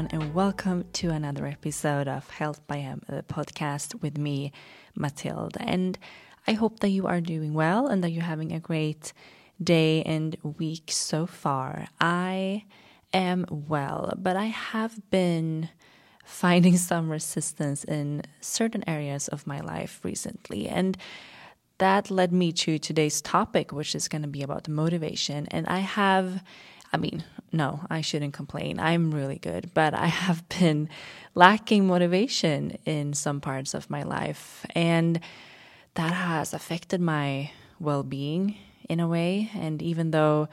Everyone, and welcome to another episode of Health by M, the podcast with me, Mathilde. And I hope that you are doing well and that you're having a great day and week so far. I am well, but I have been finding some resistance in certain areas of my life recently. And that led me to today's topic, which is going to be about motivation. And I have, I mean, no, I shouldn't complain. I'm really good, but I have been lacking motivation in some parts of my life. And that has affected my well being in a way. And even though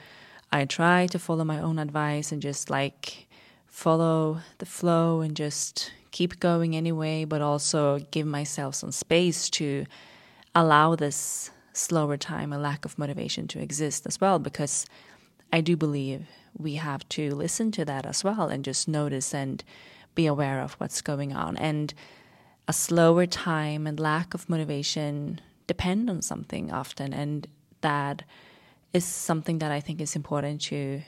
I try to follow my own advice and just like follow the flow and just keep going anyway, but also give myself some space to allow this slower time, a lack of motivation to exist as well, because I do believe we have to listen to that as well and just notice and be aware of what's going on. And a slower time and lack of motivation depend on something often. And that is something that I think is important to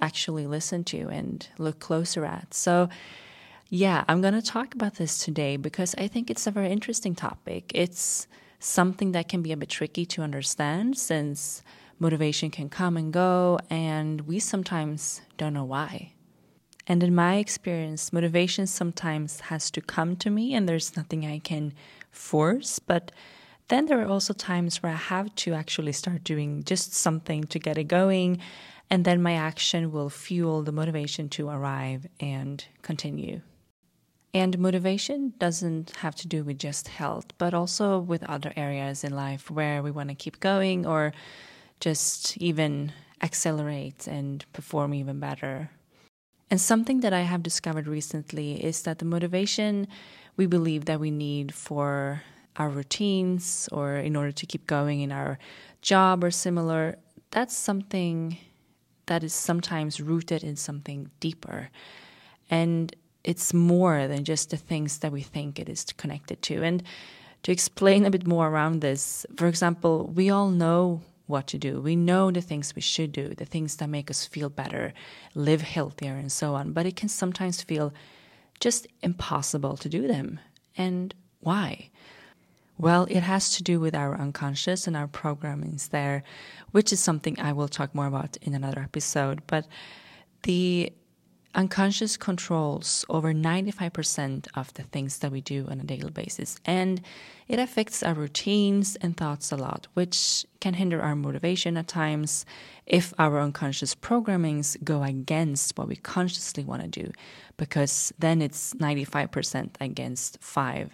actually listen to and look closer at. So, yeah, I'm going to talk about this today because I think it's a very interesting topic. It's something that can be a bit tricky to understand since motivation can come and go, and we sometimes don't know why. And in my experience, motivation sometimes has to come to me, and there's nothing I can force. But then there are also times where I have to actually start doing just something to get it going, and then my action will fuel the motivation to arrive and continue. And motivation doesn't have to do with just health, but also with other areas in life where we want to keep going or just even accelerate and perform even better. And something that I have discovered recently is that the motivation we believe that we need for our routines or in order to keep going in our job or similar, that's something that is sometimes rooted in something deeper. And it's more than just the things that we think it is connected to. And to explain a bit more around this, for example, we all know what to do. We know the things we should do, the things that make us feel better, live healthier, and so on. But it can sometimes feel just impossible to do them. And why? Well, it has to do with our unconscious and our programmings there, which is something I will talk more about in another episode. But the unconscious controls over 95% of the things that we do on a daily basis. And it affects our routines and thoughts a lot, which can hinder our motivation at times if our unconscious programmings go against what we consciously want to do, because then it's 95% against 5,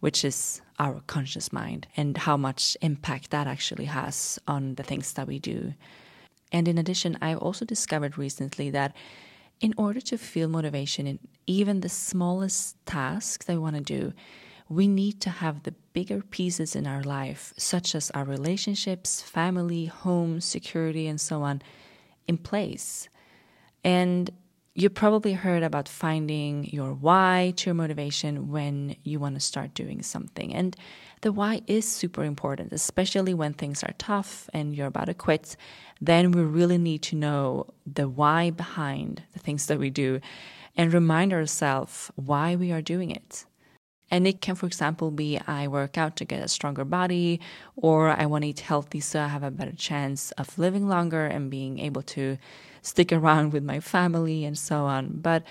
which is our conscious mind, and how much impact that actually has on the things that we do. And in addition, I've also discovered recently that in order to feel motivation in even the smallest tasks we want to do, we need to have the bigger pieces in our life, such as our relationships, family, home, security, and so on, in place. And you probably heard about finding your why to your motivation when you want to start doing something. And the why is super important, especially when things are tough and you're about to quit. Then we really need to know the why behind the things that we do and remind ourselves why we are doing it. And it can, for example, be I work out to get a stronger body, or I want to eat healthy so I have a better chance of living longer and being able to stick around with my family and so on. But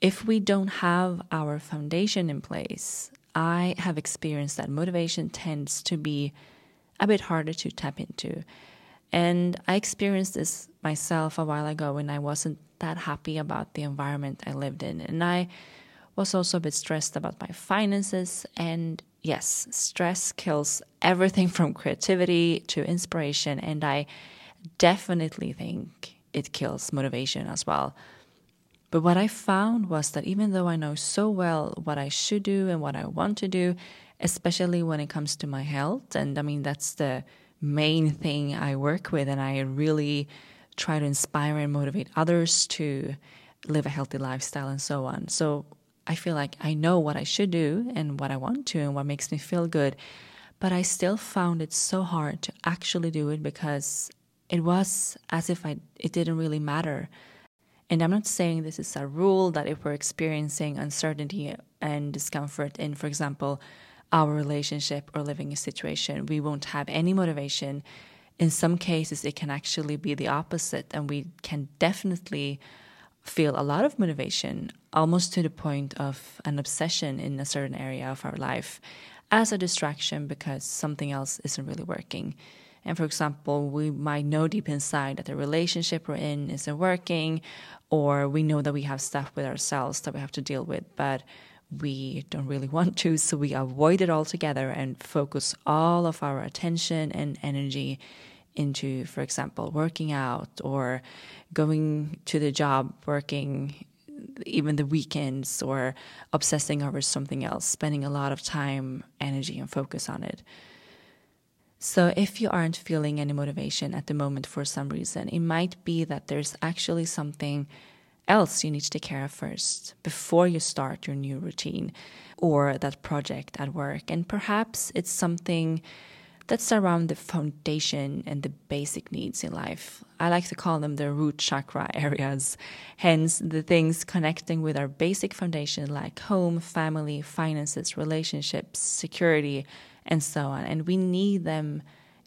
if we don't have our foundation in place, I have experienced that motivation tends to be a bit harder to tap into. And I experienced this myself a while ago when I wasn't that happy about the environment I lived in. And I was also a bit stressed about my finances. And yes, stress kills everything from creativity to inspiration. And I definitely think it kills motivation as well. But what I found was that even though I know so well what I should do and what I want to do, especially when it comes to my health, and I mean, that's the main thing I work with, and I really try to inspire and motivate others to live a healthy lifestyle and so on. So I feel like I know what I should do and what I want to and what makes me feel good. But I still found it so hard to actually do it because it was as if I it didn't really matter. And I'm not saying this is a rule that if we're experiencing uncertainty and discomfort in, for example, our relationship or living situation, we won't have any motivation. In some cases, it can actually be the opposite, and we can definitely feel a lot of motivation, almost to the point of an obsession in a certain area of our life as a distraction because something else isn't really working. And for example, we might know deep inside that the relationship we're in isn't working, or we know that we have stuff with ourselves that we have to deal with, but we don't really want to. So we avoid it altogether and focus all of our attention and energy into, for example, working out or going to the job, working even the weekends or obsessing over something else, spending a lot of time, energy, and focus on it. So, if you aren't feeling any motivation at the moment for some reason, it might be that there's actually something else you need to take care of first before you start your new routine or that project at work. And perhaps it's something that's around the foundation and the basic needs in life. I like to call them the root chakra areas, hence, the things connecting with our basic foundation like home, family, finances, relationships, security, and so on. And we need them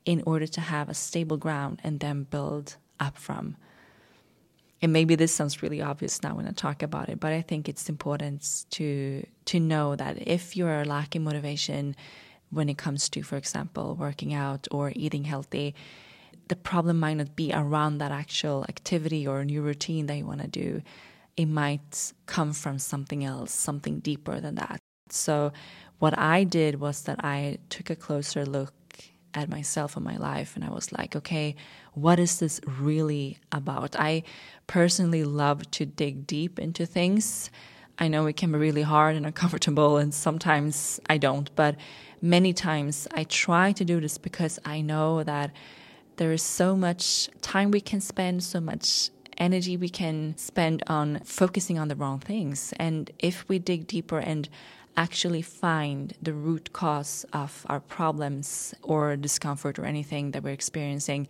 in order to have a stable ground and then build up from. And maybe this sounds really obvious now when I talk about it, but I think it's important to to know that if you are lacking motivation when it comes to, for example, working out or eating healthy, the problem might not be around that actual activity or new routine that you want to do. It might come from something else, something deeper than that. So what I did was that I took a closer look at myself and my life and I was like, okay, what is this really about? I personally love to dig deep into things. I know it can be really hard and uncomfortable, and sometimes I don't, but many times I try to do this because I know that there is so much time we can spend, so much energy we can spend on focusing on the wrong things. And if we dig deeper and actually find the root cause of our problems or discomfort or anything that we're experiencing,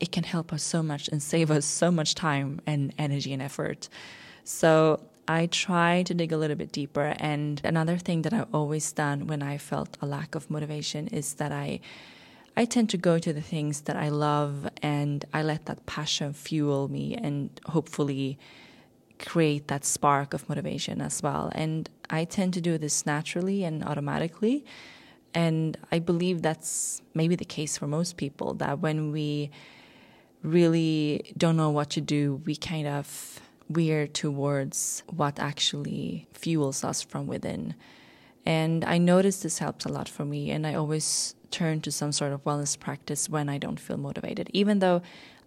it can help us so much and save us so much time and energy and effort. So I try to dig a little bit deeper. And another thing that I've always done when I felt a lack of motivation is that I I tend to go to the things that I love and I let that passion fuel me and hopefully create that spark of motivation as well. And I tend to do this naturally and automatically. And I believe that's maybe the case for most people that when we really don't know what to do, we kind of veer towards what actually fuels us from within. And I notice this helps a lot for me, and I always turn to some sort of wellness practice when I don't feel motivated, even though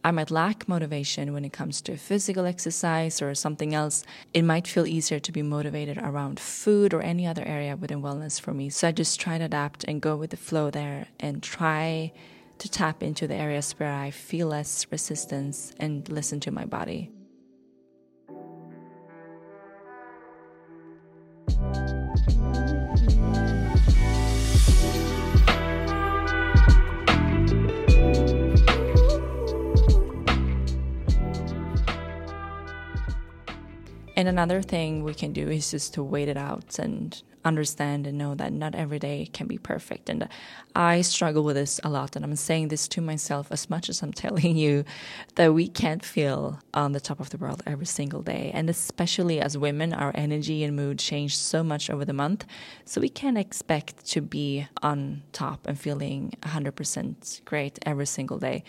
I might lack motivation when it comes to physical exercise or something else. It might feel easier to be motivated around food or any other area within wellness for me. So I just try to adapt and go with the flow there and try to tap into the areas where I feel less resistance and listen to my body. And another thing we can do is just to wait it out and understand and know that not every day can be perfect. And I struggle with this a lot. And I'm saying this to myself as much as I'm telling you that we can't feel on the top of the world every single day. And especially as women, our energy and mood change so much over the month. So we can't expect to be on top and feeling 100% great every single day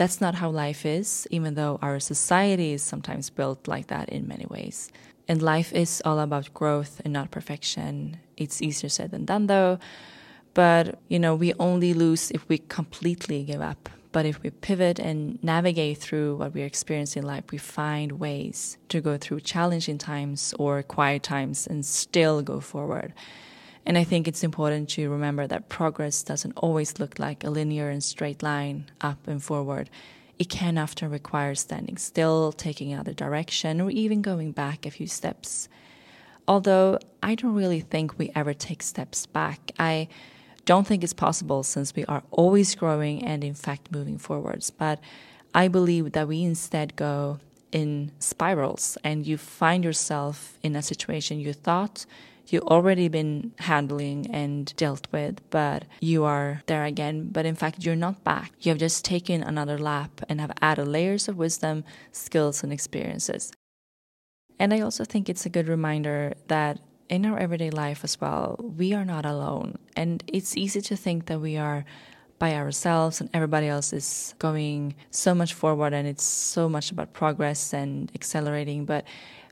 that's not how life is, even though our society is sometimes built like that in many ways. And life is all about growth and not perfection. It's easier said than done, though. But, you know, we only lose if we completely give up. But if we pivot and navigate through what we experience in life, we find ways to go through challenging times or quiet times and still go forward. And I think it's important to remember that progress doesn't always look like a linear and straight line up and forward. It can often require standing still, taking another direction, or even going back a few steps. Although I don't really think we ever take steps back. I don't think it's possible since we are always growing and, in fact, moving forwards. But I believe that we instead go in spirals and you find yourself in a situation you thought you already been handling and dealt with, but you are there again. But in fact, you're not back. You have just taken another lap and have added layers of wisdom, skills, and experiences. And I also think it's a good reminder that in our everyday life as well, we are not alone. And it's easy to think that we are by ourselves and everybody else is going so much forward and it's so much about progress and accelerating. But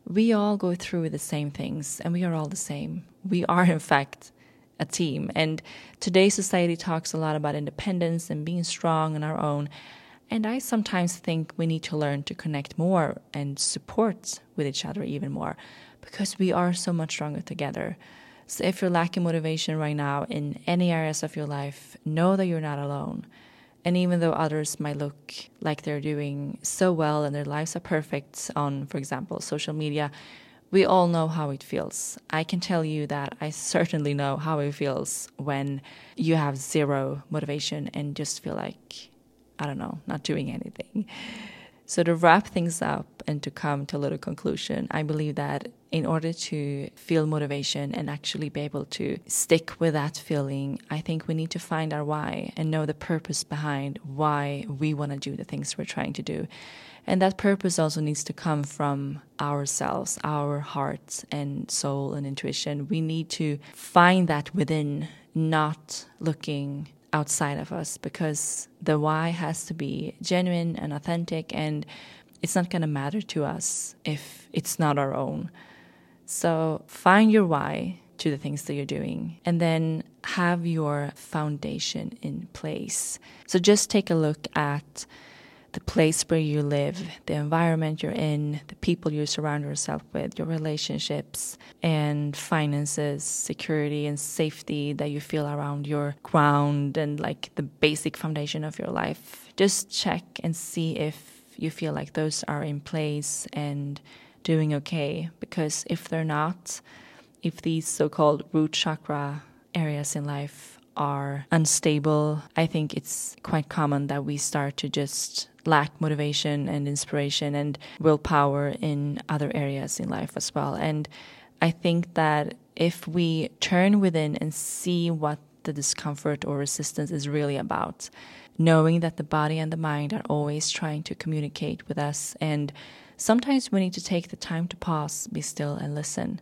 we all go through the same things and we are all the same. We are, in fact, a team. And today's society talks a lot about independence and being strong on our own. And I sometimes think we need to learn to connect more and support with each other even more because we are so much stronger together. So if you're lacking motivation right now in any areas of your life, know that you're not alone. And even though others might look like they're doing so well and their lives are perfect on, for example, social media, we all know how it feels. I can tell you that I certainly know how it feels when you have zero motivation and just feel like, I don't know, not doing anything. So, to wrap things up and to come to a little conclusion, I believe that in order to feel motivation and actually be able to stick with that feeling, I think we need to find our why and know the purpose behind why we want to do the things we're trying to do. And that purpose also needs to come from ourselves, our hearts and soul and intuition. We need to find that within, not looking outside of us because the why has to be genuine and authentic and it's not going to matter to us if it's not our own. So find your why to the things that you're doing and then have your foundation in place. So just take a look at the place where you live, the environment you're in, the people you surround yourself with, your relationships and finances, security and safety that you feel around your ground and like the basic foundation of your life. Just check and see if you feel like those are in place and doing okay. Because if they're not, if these so called root chakra areas in life are unstable, I think it's quite common that we start to just lack motivation and inspiration and willpower in other areas in life as well. And I think that if we turn within and see what the discomfort or resistance is really about, knowing that the body and the mind are always trying to communicate with us, and sometimes we need to take the time to pause, be still, and listen.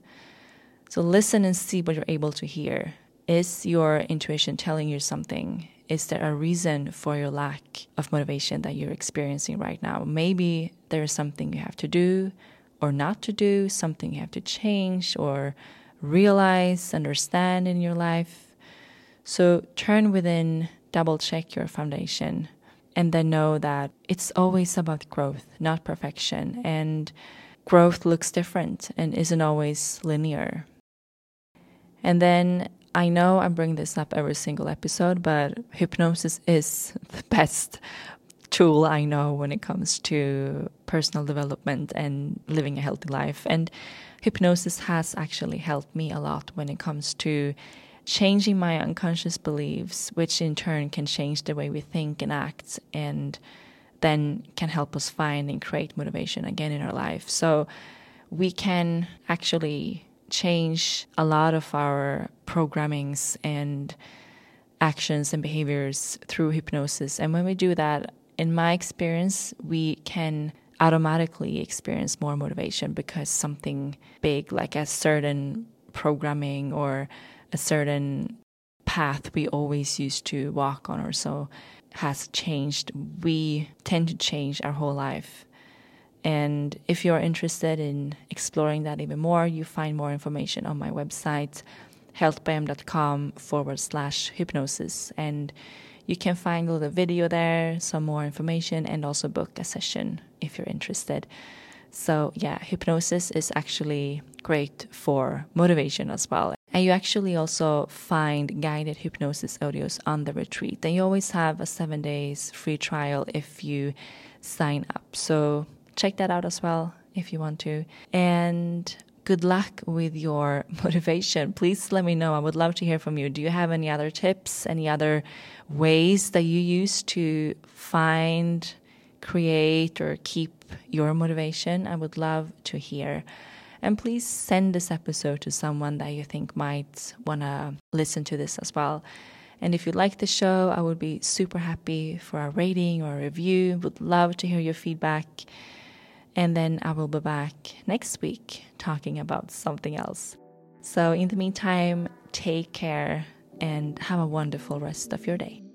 So, listen and see what you're able to hear. Is your intuition telling you something? Is there a reason for your lack of motivation that you're experiencing right now? Maybe there is something you have to do or not to do, something you have to change or realize, understand in your life. So turn within, double check your foundation, and then know that it's always about growth, not perfection. And growth looks different and isn't always linear. And then I know I bring this up every single episode, but hypnosis is the best tool I know when it comes to personal development and living a healthy life. And hypnosis has actually helped me a lot when it comes to changing my unconscious beliefs, which in turn can change the way we think and act, and then can help us find and create motivation again in our life. So we can actually change a lot of our programmings and actions and behaviors through hypnosis. And when we do that, in my experience, we can automatically experience more motivation because something big, like a certain programming or a certain path we always used to walk on or so, has changed. We tend to change our whole life and if you're interested in exploring that even more, you find more information on my website, healthbym.com forward slash hypnosis. And you can find a little video there, some more information, and also book a session if you're interested. So, yeah, hypnosis is actually great for motivation as well. And you actually also find guided hypnosis audios on the retreat. And you always have a seven days free trial if you sign up. So, check that out as well if you want to. And good luck with your motivation. Please let me know. I would love to hear from you. Do you have any other tips, any other ways that you use to find, create or keep your motivation. I would love to hear. And please send this episode to someone that you think might want to listen to this as well. And if you like the show, I would be super happy for a rating or a review. Would love to hear your feedback. And then I will be back next week talking about something else. So, in the meantime, take care and have a wonderful rest of your day.